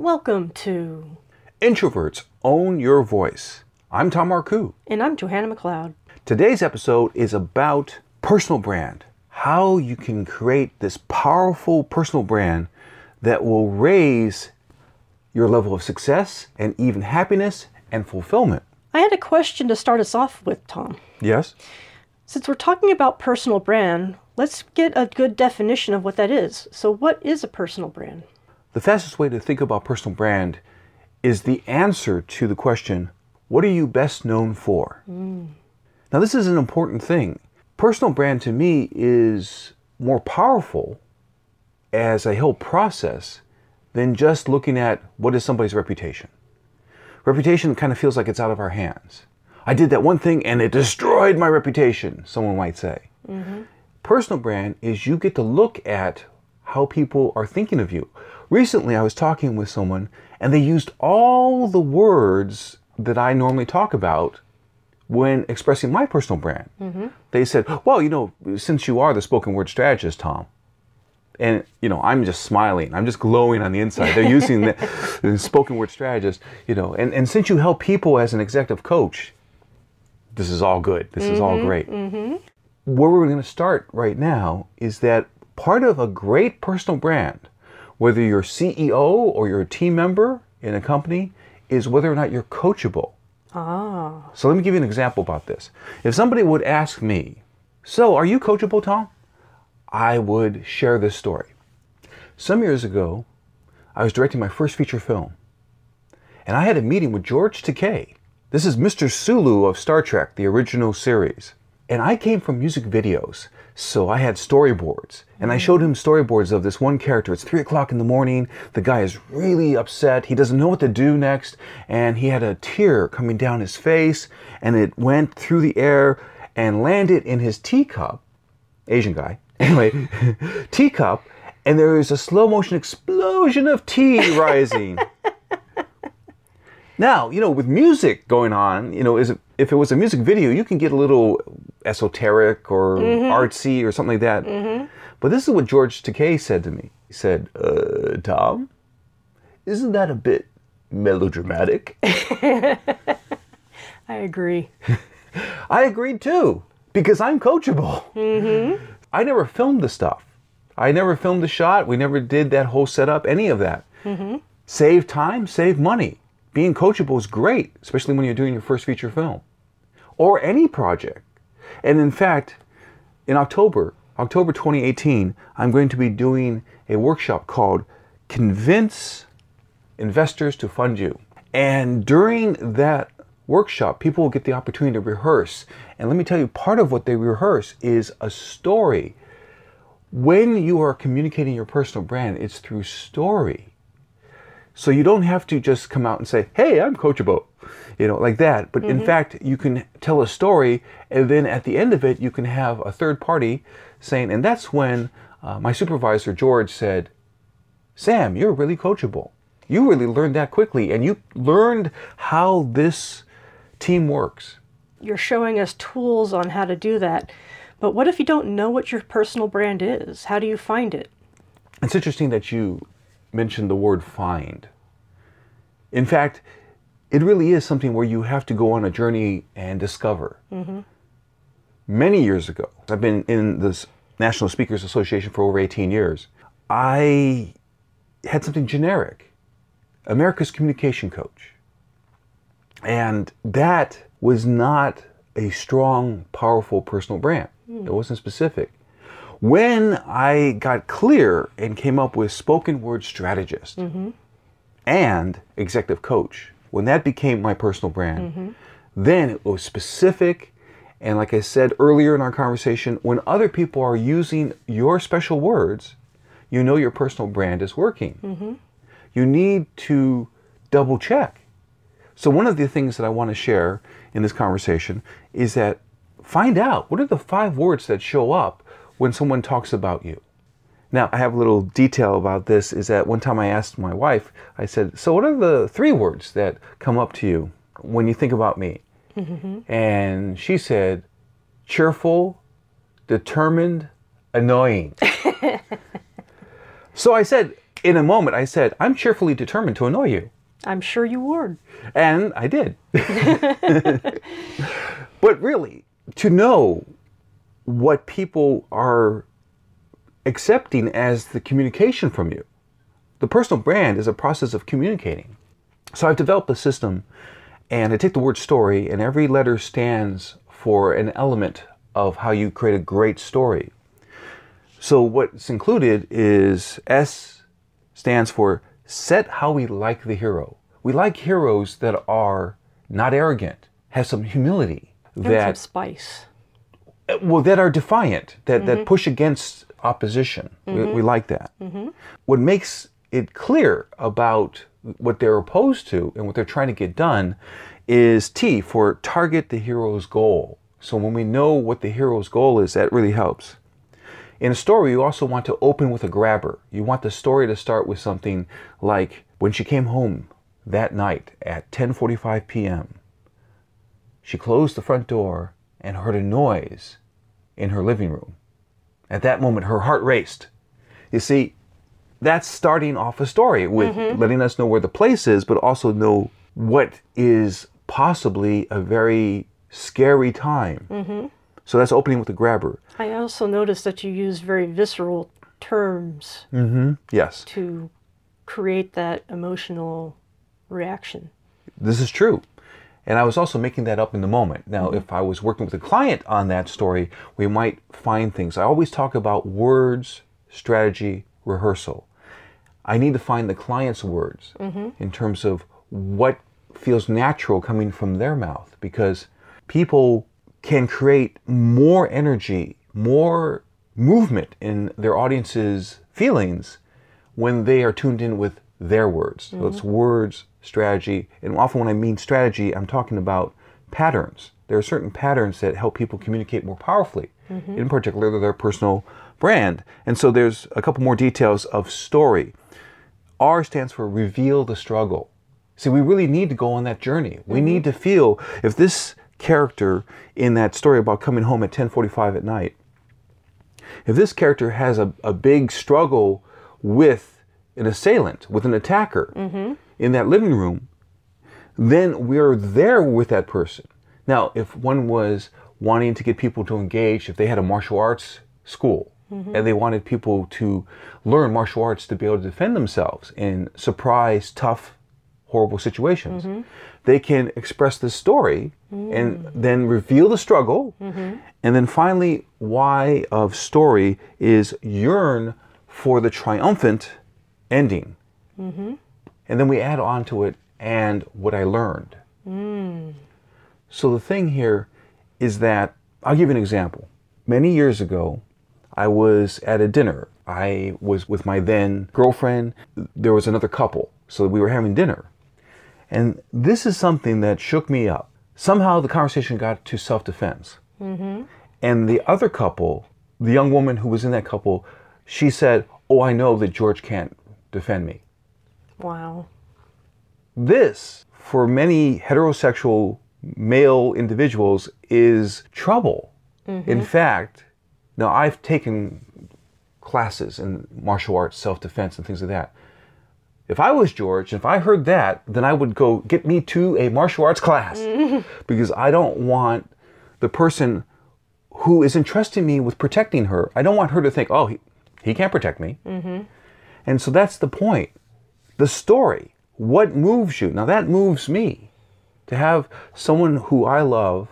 Welcome to. Introverts Own Your Voice. I'm Tom Marcoux. And I'm Johanna McLeod. Today's episode is about personal brand. How you can create this powerful personal brand that will raise your level of success and even happiness and fulfillment. I had a question to start us off with, Tom. Yes? Since we're talking about personal brand, let's get a good definition of what that is. So, what is a personal brand? The fastest way to think about personal brand is the answer to the question, what are you best known for? Mm. Now, this is an important thing. Personal brand to me is more powerful as a whole process than just looking at what is somebody's reputation. Reputation kind of feels like it's out of our hands. I did that one thing and it destroyed my reputation, someone might say. Mm-hmm. Personal brand is you get to look at how people are thinking of you. Recently, I was talking with someone and they used all the words that I normally talk about when expressing my personal brand. Mm-hmm. They said, Well, you know, since you are the spoken word strategist, Tom, and you know i'm just smiling i'm just glowing on the inside they're using the, the spoken word strategist you know and, and since you help people as an executive coach this is all good this is all mm-hmm, great. Mm-hmm. where we're going to start right now is that part of a great personal brand whether you're ceo or you're a team member in a company is whether or not you're coachable Ah. so let me give you an example about this if somebody would ask me so are you coachable tom I would share this story. Some years ago, I was directing my first feature film, and I had a meeting with George Takei. This is Mr. Sulu of Star Trek, the original series. And I came from music videos, so I had storyboards. And I showed him storyboards of this one character. It's three o'clock in the morning. The guy is really upset. He doesn't know what to do next. And he had a tear coming down his face, and it went through the air and landed in his teacup. Asian guy. Anyway, teacup, and there is a slow motion explosion of tea rising. now, you know, with music going on, you know, is it, if it was a music video, you can get a little esoteric or mm-hmm. artsy or something like that. Mm-hmm. But this is what George Takei said to me. He said, uh, Tom, isn't that a bit melodramatic? I agree. I agreed too, because I'm coachable. Mm-hmm. I never filmed the stuff. I never filmed the shot. We never did that whole setup, any of that. Save time, save money. Being coachable is great, especially when you're doing your first feature film or any project. And in fact, in October, October 2018, I'm going to be doing a workshop called Convince Investors to Fund You. And during that workshop, people will get the opportunity to rehearse. And let me tell you, part of what they rehearse is a story. When you are communicating your personal brand, it's through story. So you don't have to just come out and say, "Hey, I'm coachable," you know, like that. But in fact, you can tell a story, and then at the end of it, you can have a third party saying, and that's when uh, my supervisor George said, "Sam, you're really coachable. You really learned that quickly, and you learned how this team works." You're showing us tools on how to do that. But what if you don't know what your personal brand is? How do you find it? It's interesting that you mentioned the word find. In fact, it really is something where you have to go on a journey and discover. Mm-hmm. Many years ago, I've been in this National Speakers Association for over 18 years. I had something generic America's Communication Coach. And that was not a strong, powerful personal brand. It mm. wasn't specific. When I got clear and came up with spoken word strategist and executive coach, when that became my personal brand, then it was specific. And like I said earlier in our conversation, when other people are using your special words, you know your personal brand is working. You need to double check. So, one of the things that I want to share in this conversation is that find out what are the five words that show up when someone talks about you. Now, I have a little detail about this is that one time I asked my wife, I said, So, what are the three words that come up to you when you think about me? Mm-hmm. And she said, Cheerful, determined, annoying. so I said, in a moment, I said, I'm cheerfully determined to annoy you. I'm sure you would. And I did. but really, to know what people are accepting as the communication from you. The personal brand is a process of communicating. So I've developed a system and I take the word story, and every letter stands for an element of how you create a great story. So what's included is S stands for set how we like the hero. We like heroes that are not arrogant, have some humility, some that spice. Well that are defiant, that that mm-hmm. push against opposition. We, we mm-hmm. like that. Mm-hmm. What makes it clear about what they're opposed to and what they're trying to get done is T for target the hero's goal. So when we know what the hero's goal is, that really helps. In a story, you also want to open with a grabber. You want the story to start with something like when she came home that night at 10:45 p.m. She closed the front door and heard a noise in her living room. At that moment, her heart raced. You see, that's starting off a story with mm-hmm. letting us know where the place is, but also know what is possibly a very scary time. Mm-hmm. So that's opening with a grabber. I also noticed that you use very visceral terms mm-hmm. Yes, to create that emotional reaction. this is true. And I was also making that up in the moment. Now, mm-hmm. if I was working with a client on that story, we might find things. I always talk about words, strategy, rehearsal. I need to find the client's words mm-hmm. in terms of what feels natural coming from their mouth because people can create more energy, more movement in their audience's feelings when they are tuned in with their words. So it's mm-hmm. words, strategy, and often when I mean strategy, I'm talking about patterns. There are certain patterns that help people communicate more powerfully, mm-hmm. in particular their personal brand. And so there's a couple more details of story. R stands for reveal the struggle. See, we really need to go on that journey. We mm-hmm. need to feel if this character in that story about coming home at 10:45 at night, if this character has a, a big struggle with an assailant, with an attacker mm-hmm. in that living room, then we're there with that person. Now, if one was wanting to get people to engage, if they had a martial arts school mm-hmm. and they wanted people to learn martial arts to be able to defend themselves in surprise, tough, horrible situations, mm-hmm. they can express the story and mm. then reveal the struggle. And then finally, why of story is yearn for the triumphant ending. Mm-hmm. And then we add on to it and what I learned. Mm. So the thing here is that I'll give you an example. Many years ago, I was at a dinner. I was with my then girlfriend. There was another couple. So we were having dinner. And this is something that shook me up. Somehow the conversation got to self defense. Mm-hmm. And the other couple, the young woman who was in that couple, she said, Oh, I know that George can't defend me. Wow. This, for many heterosexual male individuals, is trouble. In mm-hmm. fact, now I've taken classes in martial arts, self defense, and things like that. If I was George, if I heard that, then I would go get me to a martial arts class because I don't want the person who is entrusting me with protecting her, I don't want her to think, oh, he, he can't protect me. Mm-hmm. And so that's the point. The story, what moves you? Now that moves me to have someone who I love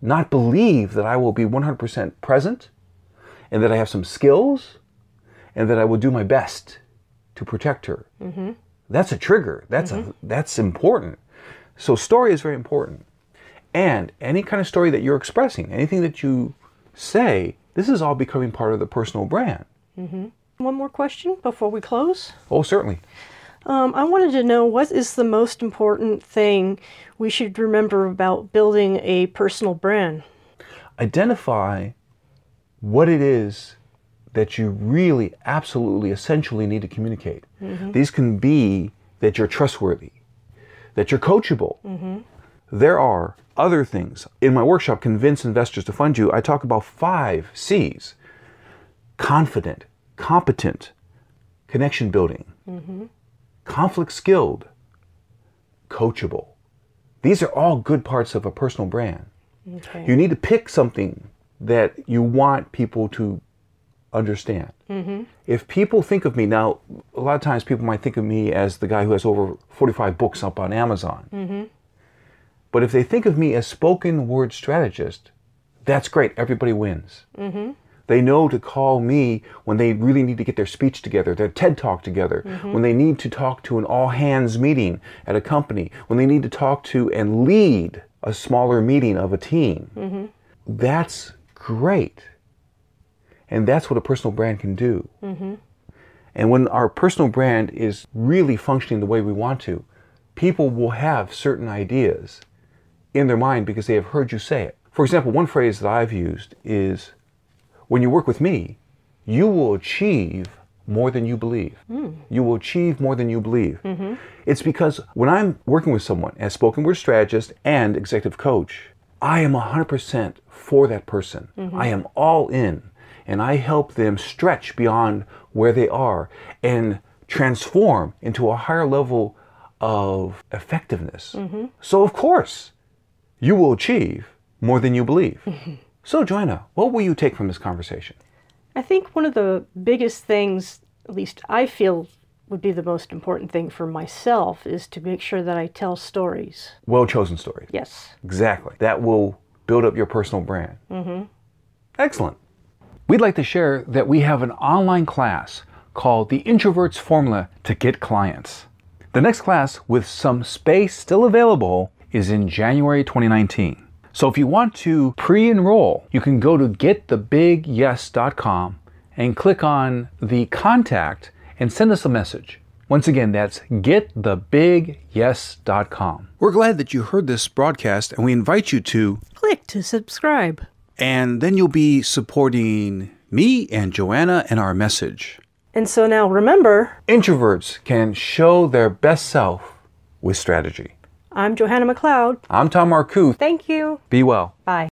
not believe that I will be 100% present and that I have some skills and that I will do my best to protect her. Mm-hmm. That's a trigger. That's a mm-hmm. that's important. So story is very important. And any kind of story that you're expressing, anything that you say, this is all becoming part of the personal brand. Mm-hmm. One more question before we close. Oh, certainly. Um, I wanted to know what is the most important thing we should remember about building a personal brand? identify what it is that you really, absolutely, essentially need to communicate. These can be that you're trustworthy, that you're coachable. There are other things. In my workshop, Convince Investors to Fund You, I talk about five C's confident, competent, connection building, conflict skilled, coachable. These are all good parts of a personal brand. Okay. You need to pick something that you want people to understand. Mm-hmm. If people think of me now, a lot of times people might think of me as the guy who has over 45 books up on Amazon. Mm-hmm. But if they think of me as spoken word strategist, that's great. Everybody wins. Mm-hmm. They know to call me when they really need to get their speech together, their TED talk together, mm-hmm. when they need to talk to an all hands meeting at a company, when they need to talk to and lead a smaller meeting of a team. Mm-hmm. That's great. And that's what a personal brand can do. Mm-hmm. And when our personal brand is really functioning the way we want to, people will have certain ideas in their mind because they have heard you say it. For example, one phrase that I've used is when you work with me, you will achieve more than you believe. Hmm. You will achieve more than you believe. Mm-hmm. It's because when I'm working with someone as spoken word strategist and executive coach, I am 100% for that person. Mm-hmm. I am all in and I help them stretch beyond where they are and transform into a higher level of effectiveness. Mm-hmm. So, of course, you will achieve more than you believe. So, Joanna, what will you take from this conversation? I think one of the biggest things, at least I feel would be the most important thing for myself, is to make sure that I tell stories. Well chosen stories. Yes. Exactly. That will build up your personal brand. Mm-hmm. Excellent. We'd like to share that we have an online class called The Introvert's Formula to Get Clients. The next class, with some space still available, is in January 2019. So if you want to pre enroll, you can go to getthebigyes.com and click on the contact and send us a message. Once again, that's getthebigyes.com. We're glad that you heard this broadcast and we invite you to Click to subscribe. and then you'll be supporting me and Joanna and our message. And so now remember, Introverts can show their best self with strategy. I'm Johanna McLeod. I'm Tom Marcoux. Thank you. Be well. Bye.